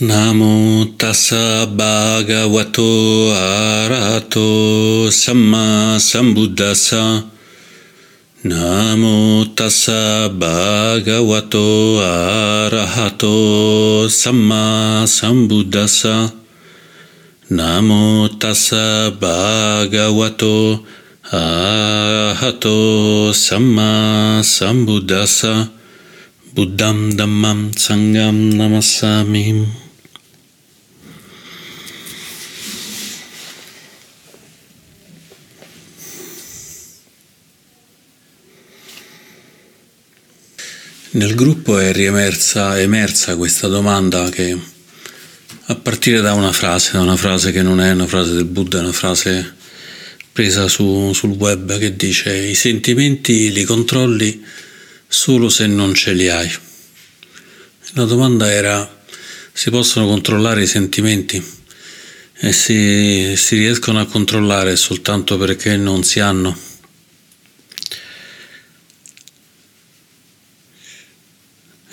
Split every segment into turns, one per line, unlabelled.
Namo tassa bhagavato arahato samma sambuddhassa. Namo tassa bhagavato arahato samma sambuddhassa. Namo tassa bhagavato arahato samma sambuddhassa. Buddham Dhammam Sangam Namassami. Nel gruppo è riemersa emersa questa domanda che a partire da una frase, da una frase che non è una frase del Buddha, è una frase presa su, sul web che dice i sentimenti li controlli solo se non ce li hai. La domanda era si possono controllare i sentimenti e se si riescono a controllare soltanto perché non si hanno.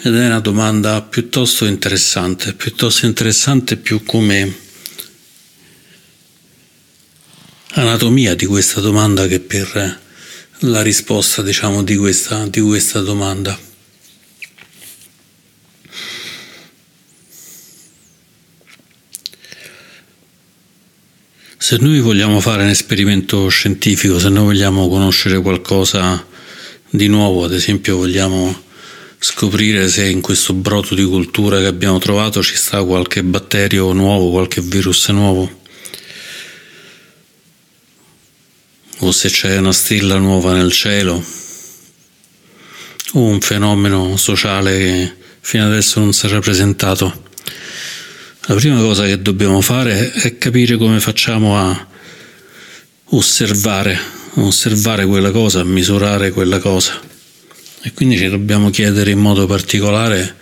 Ed è una domanda piuttosto interessante, piuttosto interessante più come anatomia di questa domanda che per la risposta, diciamo, di questa, di questa domanda. Se noi vogliamo fare un esperimento scientifico, se noi vogliamo conoscere qualcosa di nuovo, ad esempio vogliamo scoprire se in questo brodo di cultura che abbiamo trovato ci sta qualche batterio nuovo, qualche virus nuovo. O se c'è una stella nuova nel cielo, o un fenomeno sociale che fino adesso non si è rappresentato. La prima cosa che dobbiamo fare è capire come facciamo a osservare, osservare quella cosa, misurare quella cosa. E quindi ci dobbiamo chiedere in modo particolare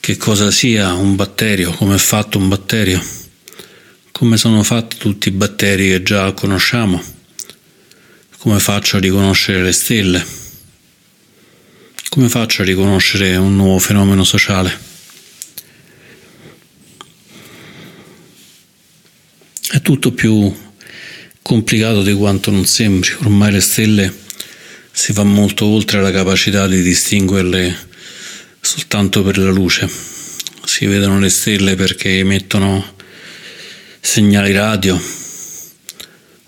che cosa sia un batterio, come è fatto un batterio, come sono fatti tutti i batteri che già conosciamo, come faccio a riconoscere le stelle, come faccio a riconoscere un nuovo fenomeno sociale. È tutto più complicato di quanto non sembri, ormai le stelle si va molto oltre la capacità di distinguerle soltanto per la luce. Si vedono le stelle perché emettono segnali radio,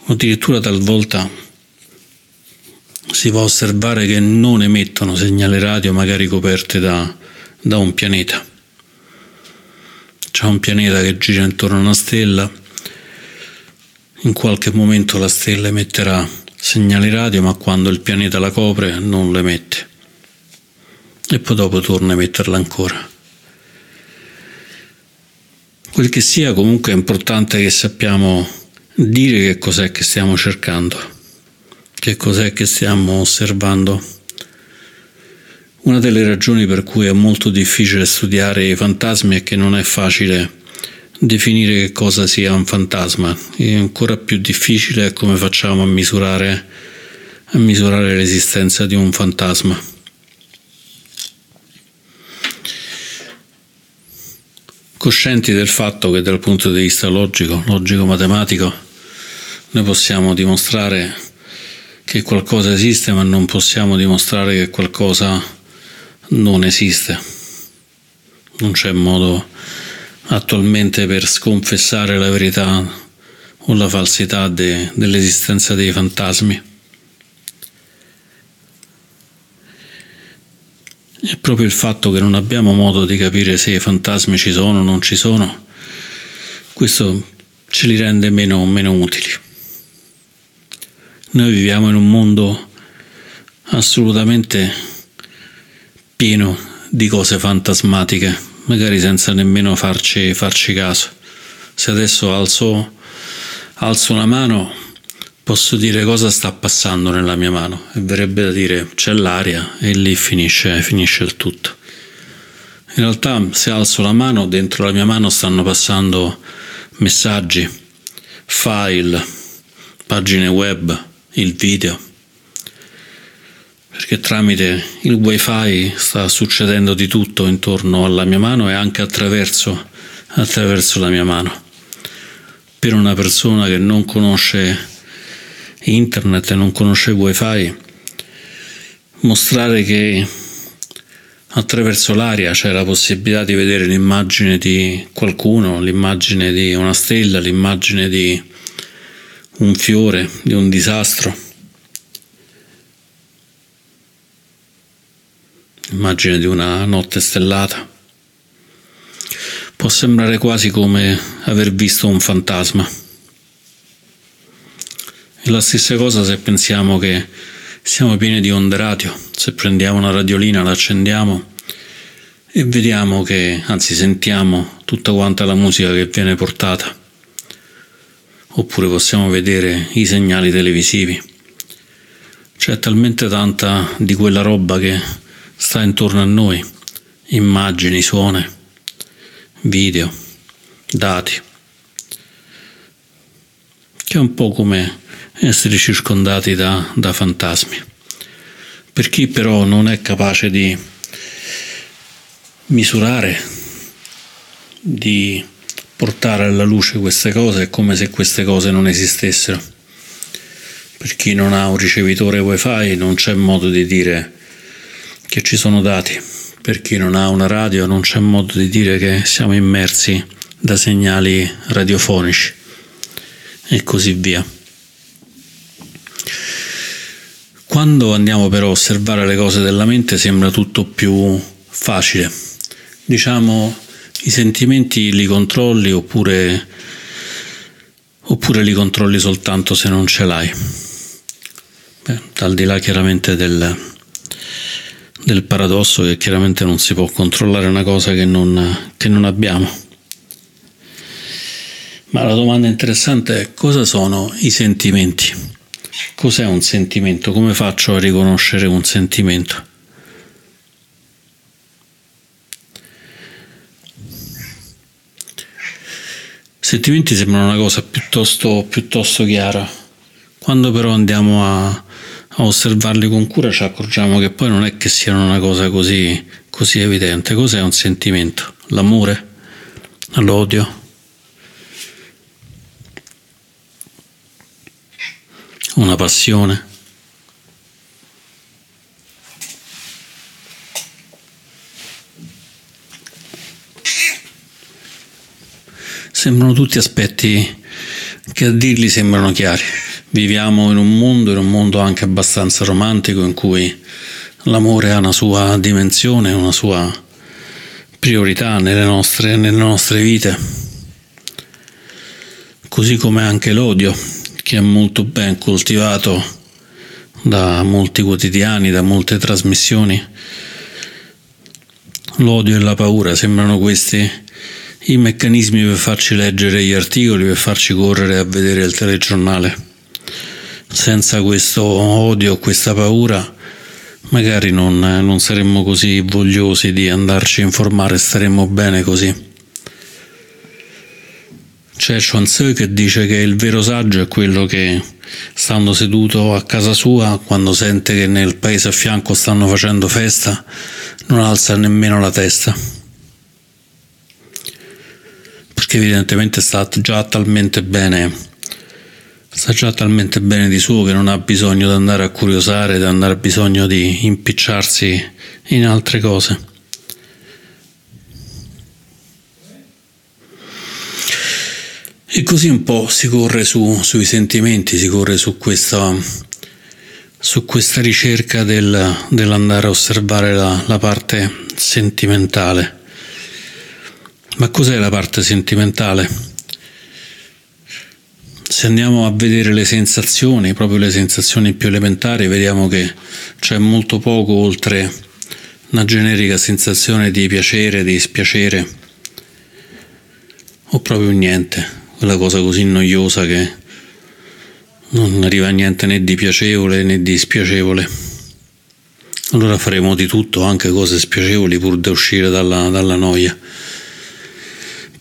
addirittura talvolta si a osservare che non emettono segnali radio magari coperte da, da un pianeta. C'è un pianeta che gira intorno a una stella, in qualche momento la stella emetterà segnali radio, ma quando il pianeta la copre non le mette. E poi dopo torna a metterla ancora. Quel che sia, comunque è importante che sappiamo dire che cos'è che stiamo cercando, che cos'è che stiamo osservando. Una delle ragioni per cui è molto difficile studiare i fantasmi è che non è facile definire che cosa sia un fantasma e ancora più difficile è come facciamo a misurare, a misurare l'esistenza di un fantasma. Coscienti del fatto che dal punto di vista logico, logico-matematico, noi possiamo dimostrare che qualcosa esiste, ma non possiamo dimostrare che qualcosa non esiste. Non c'è modo attualmente per sconfessare la verità o la falsità de, dell'esistenza dei fantasmi. È proprio il fatto che non abbiamo modo di capire se i fantasmi ci sono o non ci sono, questo ce li rende meno, meno utili. Noi viviamo in un mondo assolutamente pieno di cose fantasmatiche, magari senza nemmeno farci, farci caso. Se adesso alzo, alzo una mano, posso dire cosa sta passando nella mia mano e verrebbe da dire c'è l'aria e lì finisce, finisce il tutto. In realtà se alzo la mano, dentro la mia mano stanno passando messaggi, file, pagine web, il video perché tramite il wifi sta succedendo di tutto intorno alla mia mano e anche attraverso attraverso la mia mano. Per una persona che non conosce internet e non conosce wifi, mostrare che attraverso l'aria c'è la possibilità di vedere l'immagine di qualcuno, l'immagine di una stella, l'immagine di un fiore, di un disastro. L'immagine di una notte stellata. Può sembrare quasi come aver visto un fantasma. È la stessa cosa se pensiamo che siamo pieni di onde radio. Se prendiamo una radiolina, la accendiamo e vediamo che, anzi sentiamo tutta quanta la musica che viene portata. Oppure possiamo vedere i segnali televisivi. C'è talmente tanta di quella roba che sta intorno a noi, immagini, suoni, video, dati, che è un po' come essere circondati da, da fantasmi. Per chi però non è capace di misurare, di portare alla luce queste cose, è come se queste cose non esistessero. Per chi non ha un ricevitore wifi non c'è modo di dire che ci sono dati, per chi non ha una radio non c'è modo di dire che siamo immersi da segnali radiofonici e così via. Quando andiamo però a osservare le cose della mente sembra tutto più facile. Diciamo i sentimenti li controlli oppure, oppure li controlli soltanto se non ce l'hai. Beh, al di là chiaramente del, del paradosso che chiaramente non si può controllare una cosa che non, che non abbiamo. Ma la domanda interessante è cosa sono i sentimenti? Cos'è un sentimento? Come faccio a riconoscere un sentimento? Sentimenti sembrano una cosa piuttosto, piuttosto chiara. Quando però andiamo a, a, osservarli con cura ci accorgiamo che poi non è che siano una cosa così, così evidente. Cos'è un sentimento? L'amore? L'odio? una passione. Sembrano tutti aspetti che a dirli sembrano chiari. Viviamo in un mondo, in un mondo anche abbastanza romantico, in cui l'amore ha una sua dimensione, una sua priorità nelle nostre, nelle nostre vite, così come anche l'odio che è molto ben coltivato da molti quotidiani, da molte trasmissioni. L'odio e la paura sembrano questi i meccanismi per farci leggere gli articoli, per farci correre a vedere il telegiornale. Senza questo odio, questa paura, magari non, non saremmo così vogliosi di andarci a informare, staremmo bene così. C'è Chuan Tzu che dice che il vero saggio è quello che, stando seduto a casa sua, quando sente che nel paese a fianco stanno facendo festa, non alza nemmeno la testa. Perché evidentemente sta già talmente bene, sta già talmente bene di suo che non ha bisogno di andare a curiosare, di andare a bisogno di impicciarsi in altre cose. E così un po' si corre su, sui sentimenti, si corre su questa, su questa ricerca del, dell'andare a osservare la, la parte sentimentale. Ma cos'è la parte sentimentale? Se andiamo a vedere le sensazioni, proprio le sensazioni più elementari, vediamo che c'è molto poco oltre una generica sensazione di piacere, di dispiacere, o proprio niente quella cosa così noiosa che non arriva a niente né di piacevole né di spiacevole. Allora faremo di tutto, anche cose spiacevoli, pur da uscire dalla, dalla noia.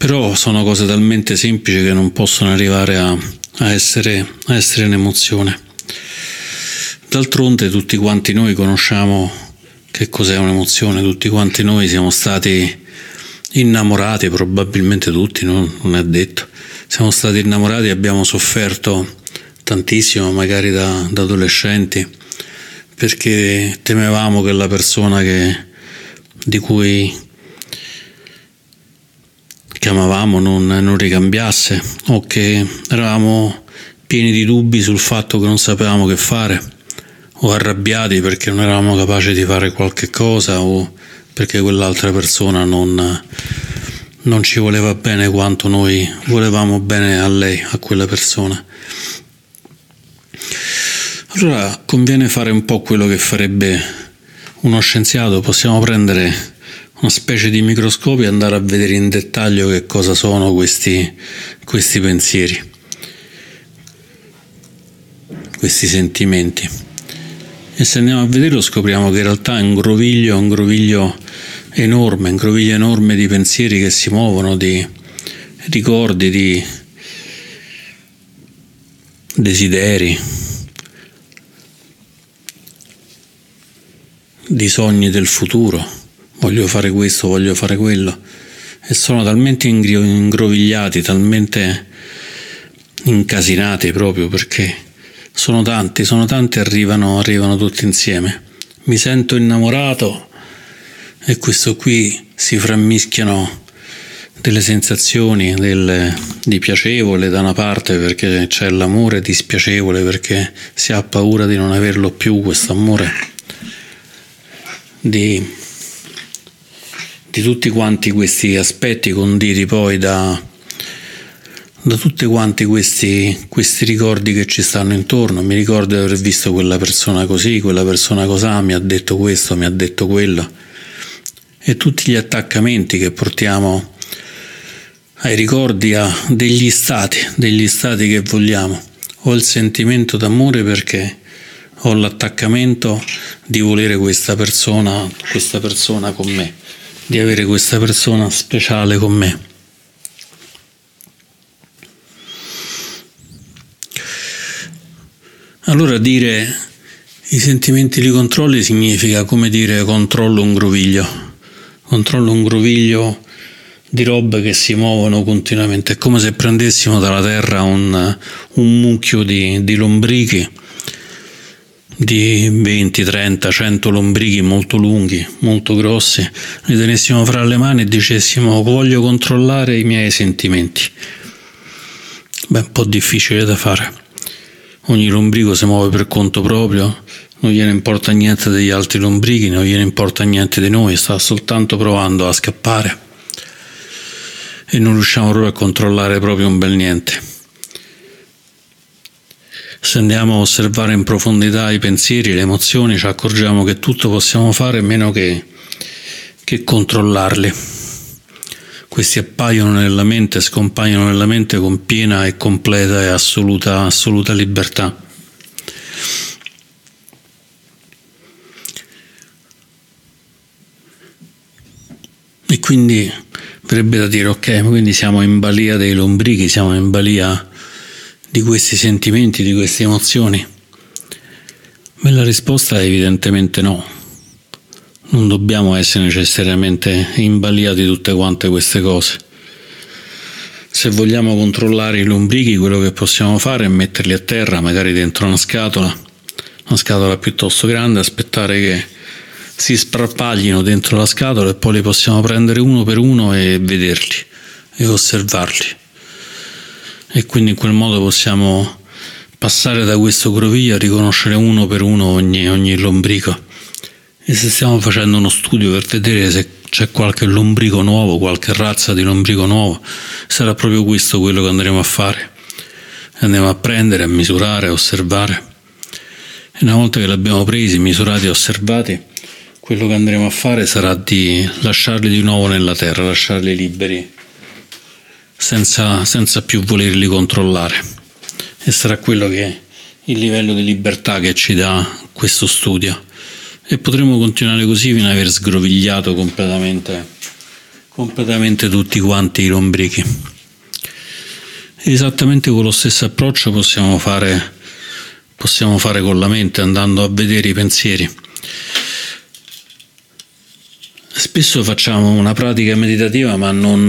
Però sono cose talmente semplici che non possono arrivare a, a, essere, a essere un'emozione. D'altronde tutti quanti noi conosciamo che cos'è un'emozione, tutti quanti noi siamo stati innamorati, probabilmente tutti, no? non è detto. Siamo stati innamorati e abbiamo sofferto tantissimo, magari da, da, adolescenti, perché temevamo che la persona che, di cui che amavamo non, non ricambiasse o che eravamo pieni di dubbi sul fatto che non sapevamo che fare o arrabbiati perché non eravamo capaci di fare qualche cosa o perché quell'altra persona non, non ci voleva bene quanto noi volevamo bene a lei, a quella persona. Allora conviene fare un po' quello che farebbe uno scienziato, possiamo prendere una specie di microscopio e andare a vedere in dettaglio che cosa sono questi, questi pensieri, questi sentimenti. E se andiamo a vederlo scopriamo che in realtà è un groviglio, un groviglio enorme, un groviglio enorme di pensieri che si muovono, di ricordi, di desideri, di sogni del futuro. Voglio fare questo, voglio fare quello. E sono talmente ingrovigliati, talmente incasinati proprio perché sono tanti, sono tanti arrivano, arrivano tutti insieme. Mi sento innamorato e questo qui si frammischiano delle sensazioni del, di piacevole da una parte perché c'è l'amore dispiacevole perché si ha paura di non averlo più questo amore di, di tutti quanti questi aspetti conditi poi da, da tutti quanti questi, questi ricordi che ci stanno intorno. Mi ricordo di aver visto quella persona così quella persona cosà mi ha detto questo mi ha detto quello. E tutti gli attaccamenti che portiamo ai ricordi a degli stati, degli stati che vogliamo. Ho il sentimento d'amore perché ho l'attaccamento di volere questa persona, questa persona con me, di avere questa persona speciale con me. Allora dire i sentimenti li controlli significa come dire controllo un groviglio controllo un groviglio di robe che si muovono continuamente. È come se prendessimo dalla terra un, un mucchio di, di lombrichi, di 20, 30, 100 lombrichi molto lunghi, molto grossi, li tenessimo fra le mani e dicessimo voglio controllare i miei sentimenti. Beh, un po' difficile da fare. Ogni lombrico si muove per conto proprio, non gliene importa niente degli altri lombrichi, non gliene importa niente di noi, sta soltanto provando a scappare e non riusciamo proprio a controllare proprio un bel niente. Se andiamo a osservare in profondità i pensieri, le emozioni, ci accorgiamo che tutto possiamo fare meno che, che controllarli. Questi appaiono nella mente, scompaiono nella mente con piena e completa e assoluta, assoluta libertà. E quindi verrebbe da dire, ok, quindi siamo in balia dei lombrichi, siamo in balia di questi sentimenti, di queste emozioni? Beh, la risposta è evidentemente no. Non dobbiamo essere necessariamente in balia di tutte quante queste cose. Se vogliamo controllare i lombrichi, quello che possiamo fare è metterli a terra, magari dentro una scatola, una scatola piuttosto grande, aspettare che si sparpaglino dentro la scatola e poi li possiamo prendere uno per uno e vederli e osservarli. E quindi in quel modo possiamo passare da questo groviglio a riconoscere uno per uno ogni, ogni lombrico. E se stiamo facendo uno studio per vedere se c'è qualche lombrico nuovo, qualche razza di lombrico nuovo, sarà proprio questo quello che andremo a fare. Andiamo a prendere, a misurare, a osservare. E una volta che l'abbiamo presi, misurati e osservati, quello che andremo a fare sarà di lasciarli di nuovo nella terra, lasciarli liberi, senza, senza più volerli controllare. E sarà quello che il livello di libertà che ci dà questo studio. E potremo continuare così fino ad aver sgrovigliato completamente, completamente tutti quanti i lombrichi. Esattamente con lo stesso approccio possiamo fare, possiamo fare con la mente, andando a vedere i pensieri Spesso facciamo una pratica meditativa ma non,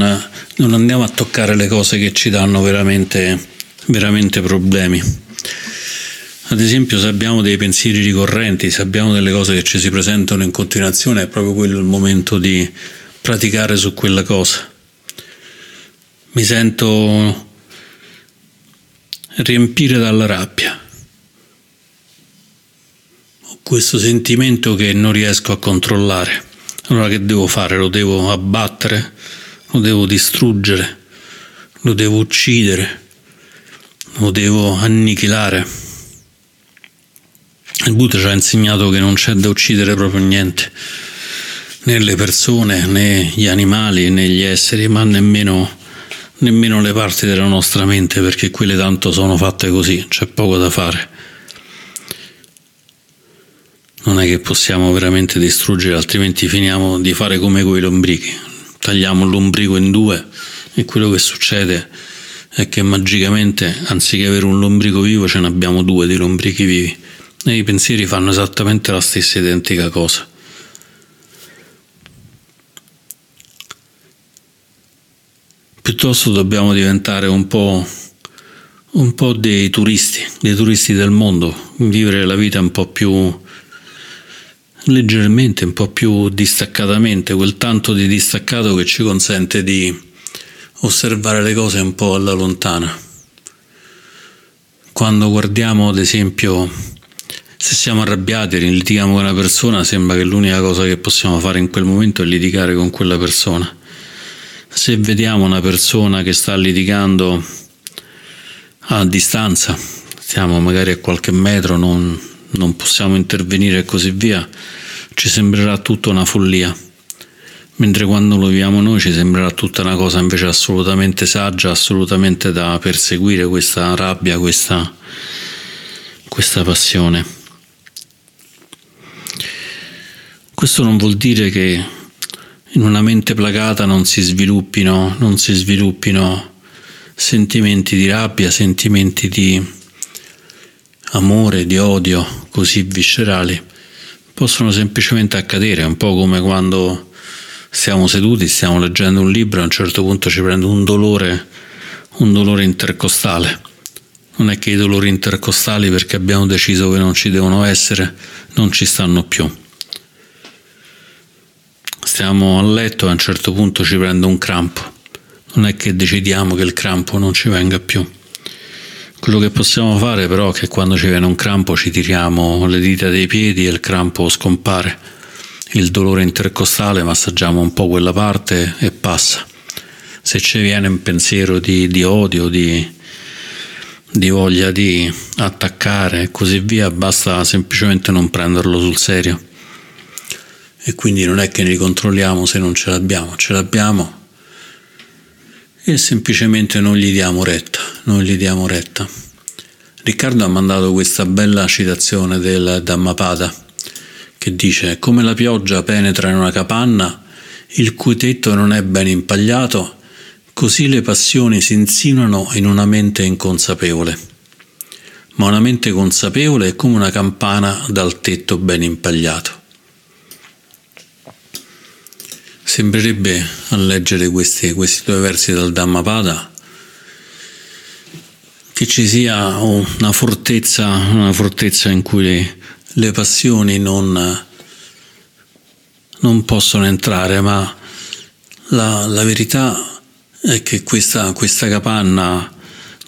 non andiamo a toccare le cose che ci danno veramente, veramente problemi. Ad esempio, se abbiamo dei pensieri ricorrenti, se abbiamo delle cose che ci si presentano in continuazione, è proprio quello il momento di praticare su quella cosa. Mi sento riempire dalla rabbia. Ho questo sentimento che non riesco a controllare. Allora che devo fare? Lo devo abbattere? Lo devo distruggere? Lo devo uccidere? Lo devo annichilare? Il Buddha ci ha insegnato che non c'è da uccidere proprio niente, né le persone, né gli animali, né gli esseri, ma nemmeno nemmeno le parti della nostra mente, perché quelle tanto sono fatte così, c'è poco da fare. Non è che possiamo veramente distruggere, altrimenti finiamo di fare come quei lombrichi. Tagliamo il lombrico in due e quello che succede è che magicamente, anziché avere un lombrico vivo, ce ne abbiamo due di lombrichi vivi. E i pensieri fanno esattamente la stessa identica cosa. piuttosto dobbiamo diventare un po', un po' dei turisti, dei turisti del mondo, vivere la vita un po' più leggermente, un po' più distaccatamente, quel tanto di distaccato che ci consente di osservare le cose un po' alla lontana. Quando guardiamo, ad esempio, se siamo arrabbiati, litighiamo con una persona, sembra che l'unica cosa che possiamo fare in quel momento è litigare con quella persona se vediamo una persona che sta litigando a distanza, siamo magari a qualche metro, non, non possiamo intervenire e così via, ci sembrerà tutta una follia. Mentre quando lo viviamo noi ci sembrerà tutta una cosa invece assolutamente saggia, assolutamente da perseguire questa rabbia, questa, questa passione. Questo non vuol dire che in una mente placata non si sviluppino, non si sviluppino sentimenti di rabbia, sentimenti di amore, di odio così viscerali. Possono semplicemente accadere, un po' come quando siamo seduti, stiamo leggendo un libro e a un certo punto ci prende un dolore, un dolore intercostale. Non è che i dolori intercostali perché abbiamo deciso che non ci devono essere, non ci stanno più stiamo a letto e a un certo punto ci prende un crampo. Non è che decidiamo che il crampo non ci venga più. Quello che possiamo fare però è che quando ci viene un crampo ci tiriamo le dita dei piedi e il crampo scompare. Il dolore intercostale massaggiamo un po' quella parte e passa. Se ci viene un pensiero di, di odio, di, di voglia di attaccare e così via, basta semplicemente non prenderlo sul serio e quindi non è che ne controlliamo se non ce l'abbiamo, ce l'abbiamo e semplicemente non gli diamo retta, non gli diamo retta. Riccardo ha mandato questa bella citazione del Dhammapada che dice come la pioggia penetra in una capanna il cui tetto non è ben impagliato, così le passioni si insinuano in una mente inconsapevole. Ma una mente consapevole è come una campana dal tetto ben impagliato. Sembrerebbe a leggere questi, questi due versi dal Dhammapada che ci sia una fortezza, una fortezza in cui le, le passioni non, non, possono entrare, ma la, la verità è che questa, questa capanna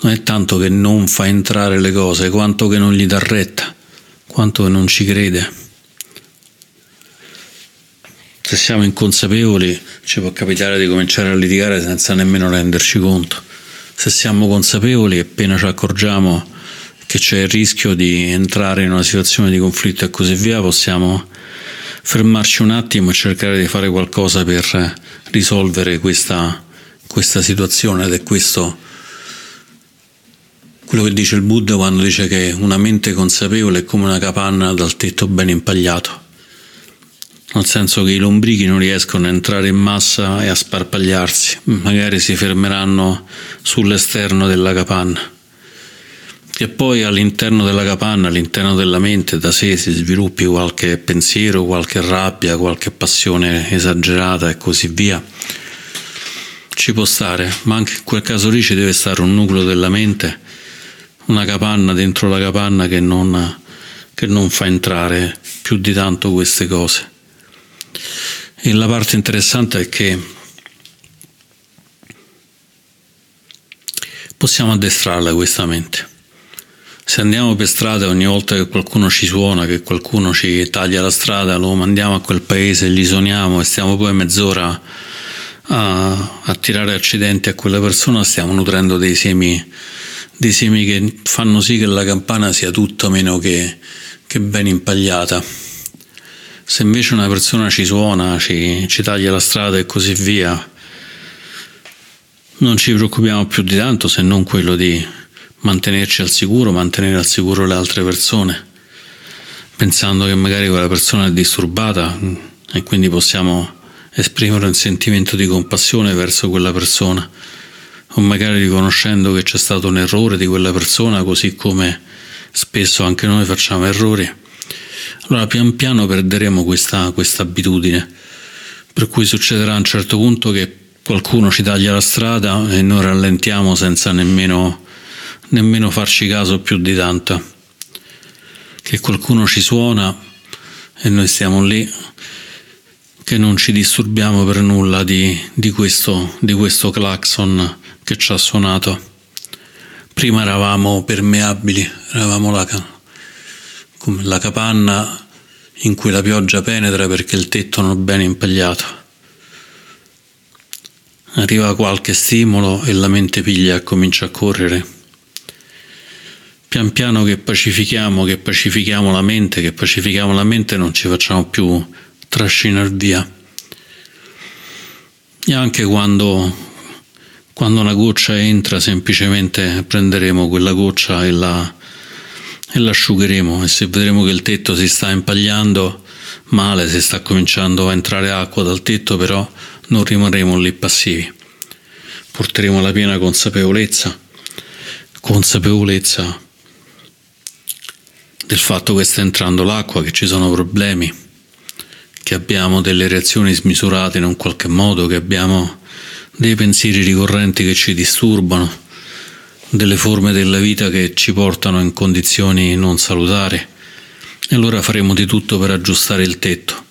non è tanto che non fa entrare le cose, quanto che non gli dà retta, quanto che non ci crede se siamo inconsapevoli ci può capitare di cominciare a litigare senza nemmeno renderci conto. Se siamo consapevoli, appena ci accorgiamo che c'è il rischio di entrare in una situazione di conflitto e così via, possiamo fermarci un attimo e cercare di fare qualcosa per risolvere questa, questa situazione. Ed è questo quello che dice il Buddha quando dice che una mente consapevole è come una capanna dal tetto ben impagliato nel senso che i lombrichi non riescono a entrare in massa e a sparpagliarsi, magari si fermeranno sull'esterno della capanna. che poi all'interno della capanna, all'interno della mente da sé si sviluppi qualche pensiero, qualche rabbia, qualche passione esagerata e così via. Ci può stare, ma anche in quel caso lì ci deve stare un nucleo della mente, una capanna dentro la capanna che non, che non fa entrare più di tanto queste cose. E la parte interessante è che possiamo addestrarla questa mente se andiamo per strada ogni volta che qualcuno ci suona, che qualcuno ci taglia la strada, lo mandiamo a quel paese, gli suoniamo e stiamo poi mezz'ora a, a tirare accidenti a quella persona, stiamo nutrendo dei semi, dei semi che fanno sì che la campana sia tutto meno che, che ben impagliata. Se invece una persona ci suona, ci, ci taglia la strada e così via, non ci preoccupiamo più di tanto se non quello di mantenerci al sicuro, mantenere al sicuro le altre persone, pensando che magari quella persona è disturbata e quindi possiamo esprimere un sentimento di compassione verso quella persona, o magari riconoscendo che c'è stato un errore di quella persona, così come spesso anche noi facciamo errori. Allora pian piano perderemo questa, questa abitudine, per cui succederà a un certo punto che qualcuno ci taglia la strada e noi rallentiamo senza nemmeno nemmeno farci caso più di tanto. Che qualcuno ci suona e noi stiamo lì, che non ci disturbiamo per nulla di, di, questo, di questo clacson che ci ha suonato. Prima eravamo permeabili, eravamo la, come la capanna in cui la pioggia penetra perché il tetto non è ben impagliato. Arriva qualche stimolo e la mente piglia e comincia a correre pian piano che pacifichiamo, che pacifichiamo la mente, che pacifichiamo la mente non ci facciamo più trascinare via. E anche quando, quando una goccia entra semplicemente prenderemo quella goccia e, la, e l'asciugheremo e se vedremo che il tetto si sta impagliando male, si sta cominciando a entrare acqua dal tetto, però non rimarremo lì passivi. Porteremo la piena consapevolezza, consapevolezza del fatto che sta entrando l'acqua, che ci sono problemi, che abbiamo delle reazioni smisurate in un qualche modo, che abbiamo dei pensieri ricorrenti che ci disturbano, delle forme della vita che ci portano in condizioni non salutari. E allora faremo di tutto per aggiustare il tetto.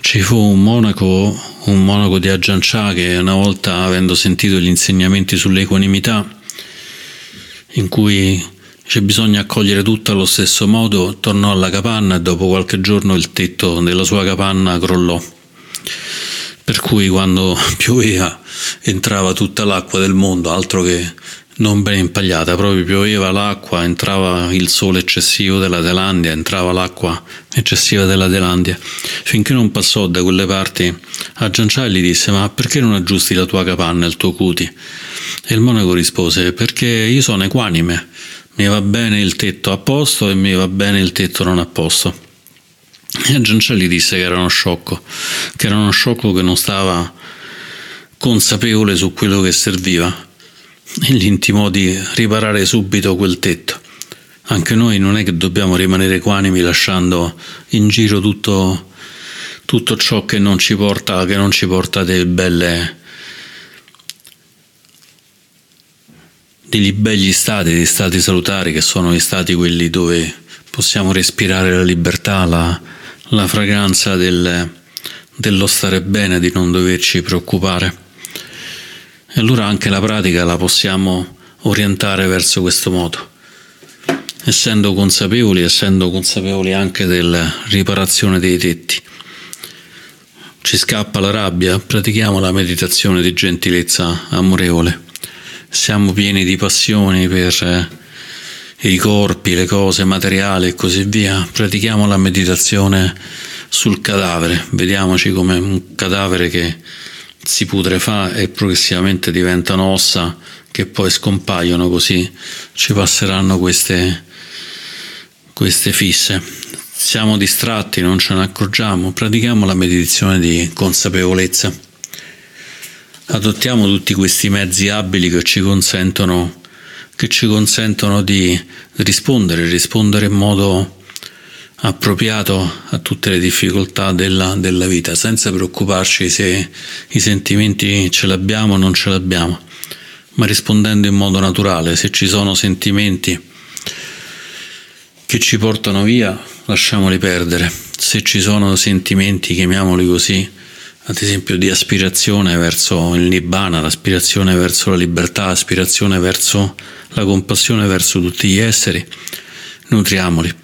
Ci fu un monaco, un monaco di Ajancia che una volta, avendo sentito gli insegnamenti sull'equanimità, in cui c'è bisogno accogliere tutto allo stesso modo, tornò alla capanna e dopo qualche giorno il tetto della sua capanna crollò. Per cui quando pioveva entrava tutta l'acqua del mondo, altro che non ben impagliata, proprio pioveva l'acqua, entrava il sole eccessivo della Thailandia, entrava l'acqua eccessiva della Thailandia, finché non passò da quelle parti a Giancià gli disse ma perché non aggiusti la tua capanna, il tuo cuti? E il monaco rispose perché io sono equanime, mi va bene il tetto a posto e mi va bene il tetto non a posto. E Giancià gli disse che era uno sciocco, che era uno sciocco che non stava consapevole su quello che serviva e gli intimò di riparare subito quel tetto. Anche noi non è che dobbiamo rimanere equanimi lasciando in giro tutto, tutto ciò che non ci porta, che non ci porta delle belle, degli begli stati, degli stati salutari che sono gli stati quelli dove possiamo respirare la libertà, la, la fragranza del, dello stare bene, di non doverci preoccupare. E allora anche la pratica la possiamo orientare verso questo modo, essendo consapevoli, essendo consapevoli anche della riparazione dei tetti. Ci scappa la rabbia, pratichiamo la meditazione di gentilezza amorevole. Siamo pieni di passioni per eh, i corpi, le cose materiali e così via. Pratichiamo la meditazione sul cadavere, vediamoci come un cadavere che si putrefà e progressivamente diventano ossa che poi scompaiono così ci passeranno queste, queste fisse. Siamo distratti, non ce ne accorgiamo, pratichiamo la meditazione di consapevolezza. adottiamo tutti questi mezzi abili che ci consentono, che ci consentono di rispondere, rispondere in modo appropriato a tutte le difficoltà della, della vita, senza preoccuparci se i sentimenti ce l'abbiamo o non ce l'abbiamo, ma rispondendo in modo naturale. Se ci sono sentimenti che ci portano via, lasciamoli perdere. Se ci sono sentimenti, chiamiamoli così, ad esempio di aspirazione verso il Nibbana, l'aspirazione verso la libertà, l'aspirazione verso la compassione verso tutti gli esseri, nutriamoli.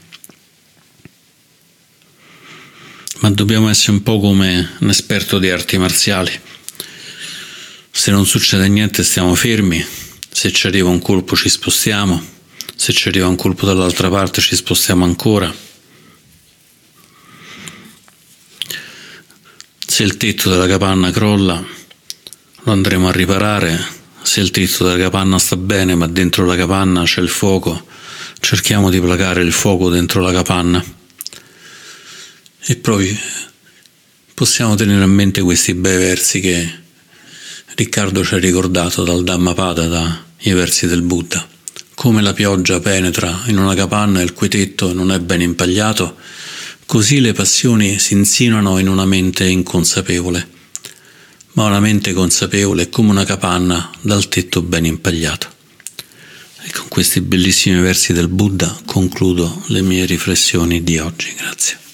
Ma dobbiamo essere un po' come un esperto di arti marziali. Se non succede niente stiamo fermi, se ci arriva un colpo ci spostiamo, se ci arriva un colpo dall'altra parte ci spostiamo ancora Se il tetto della capanna crolla, lo andremo a riparare. Se il tetto della capanna sta bene, ma dentro la capanna c'è il fuoco, cerchiamo di placare il fuoco dentro la capanna. E poi possiamo tenere a mente questi bei versi che Riccardo ci ha ricordato dal Dhammapada, dai versi del Buddha. Come la pioggia penetra in una capanna il cui tetto non è ben impagliato, Così le passioni si insinuano in una mente inconsapevole, ma una mente consapevole è come una capanna dal tetto ben impagliato. E con questi bellissimi versi del Buddha concludo le mie riflessioni di oggi. Grazie.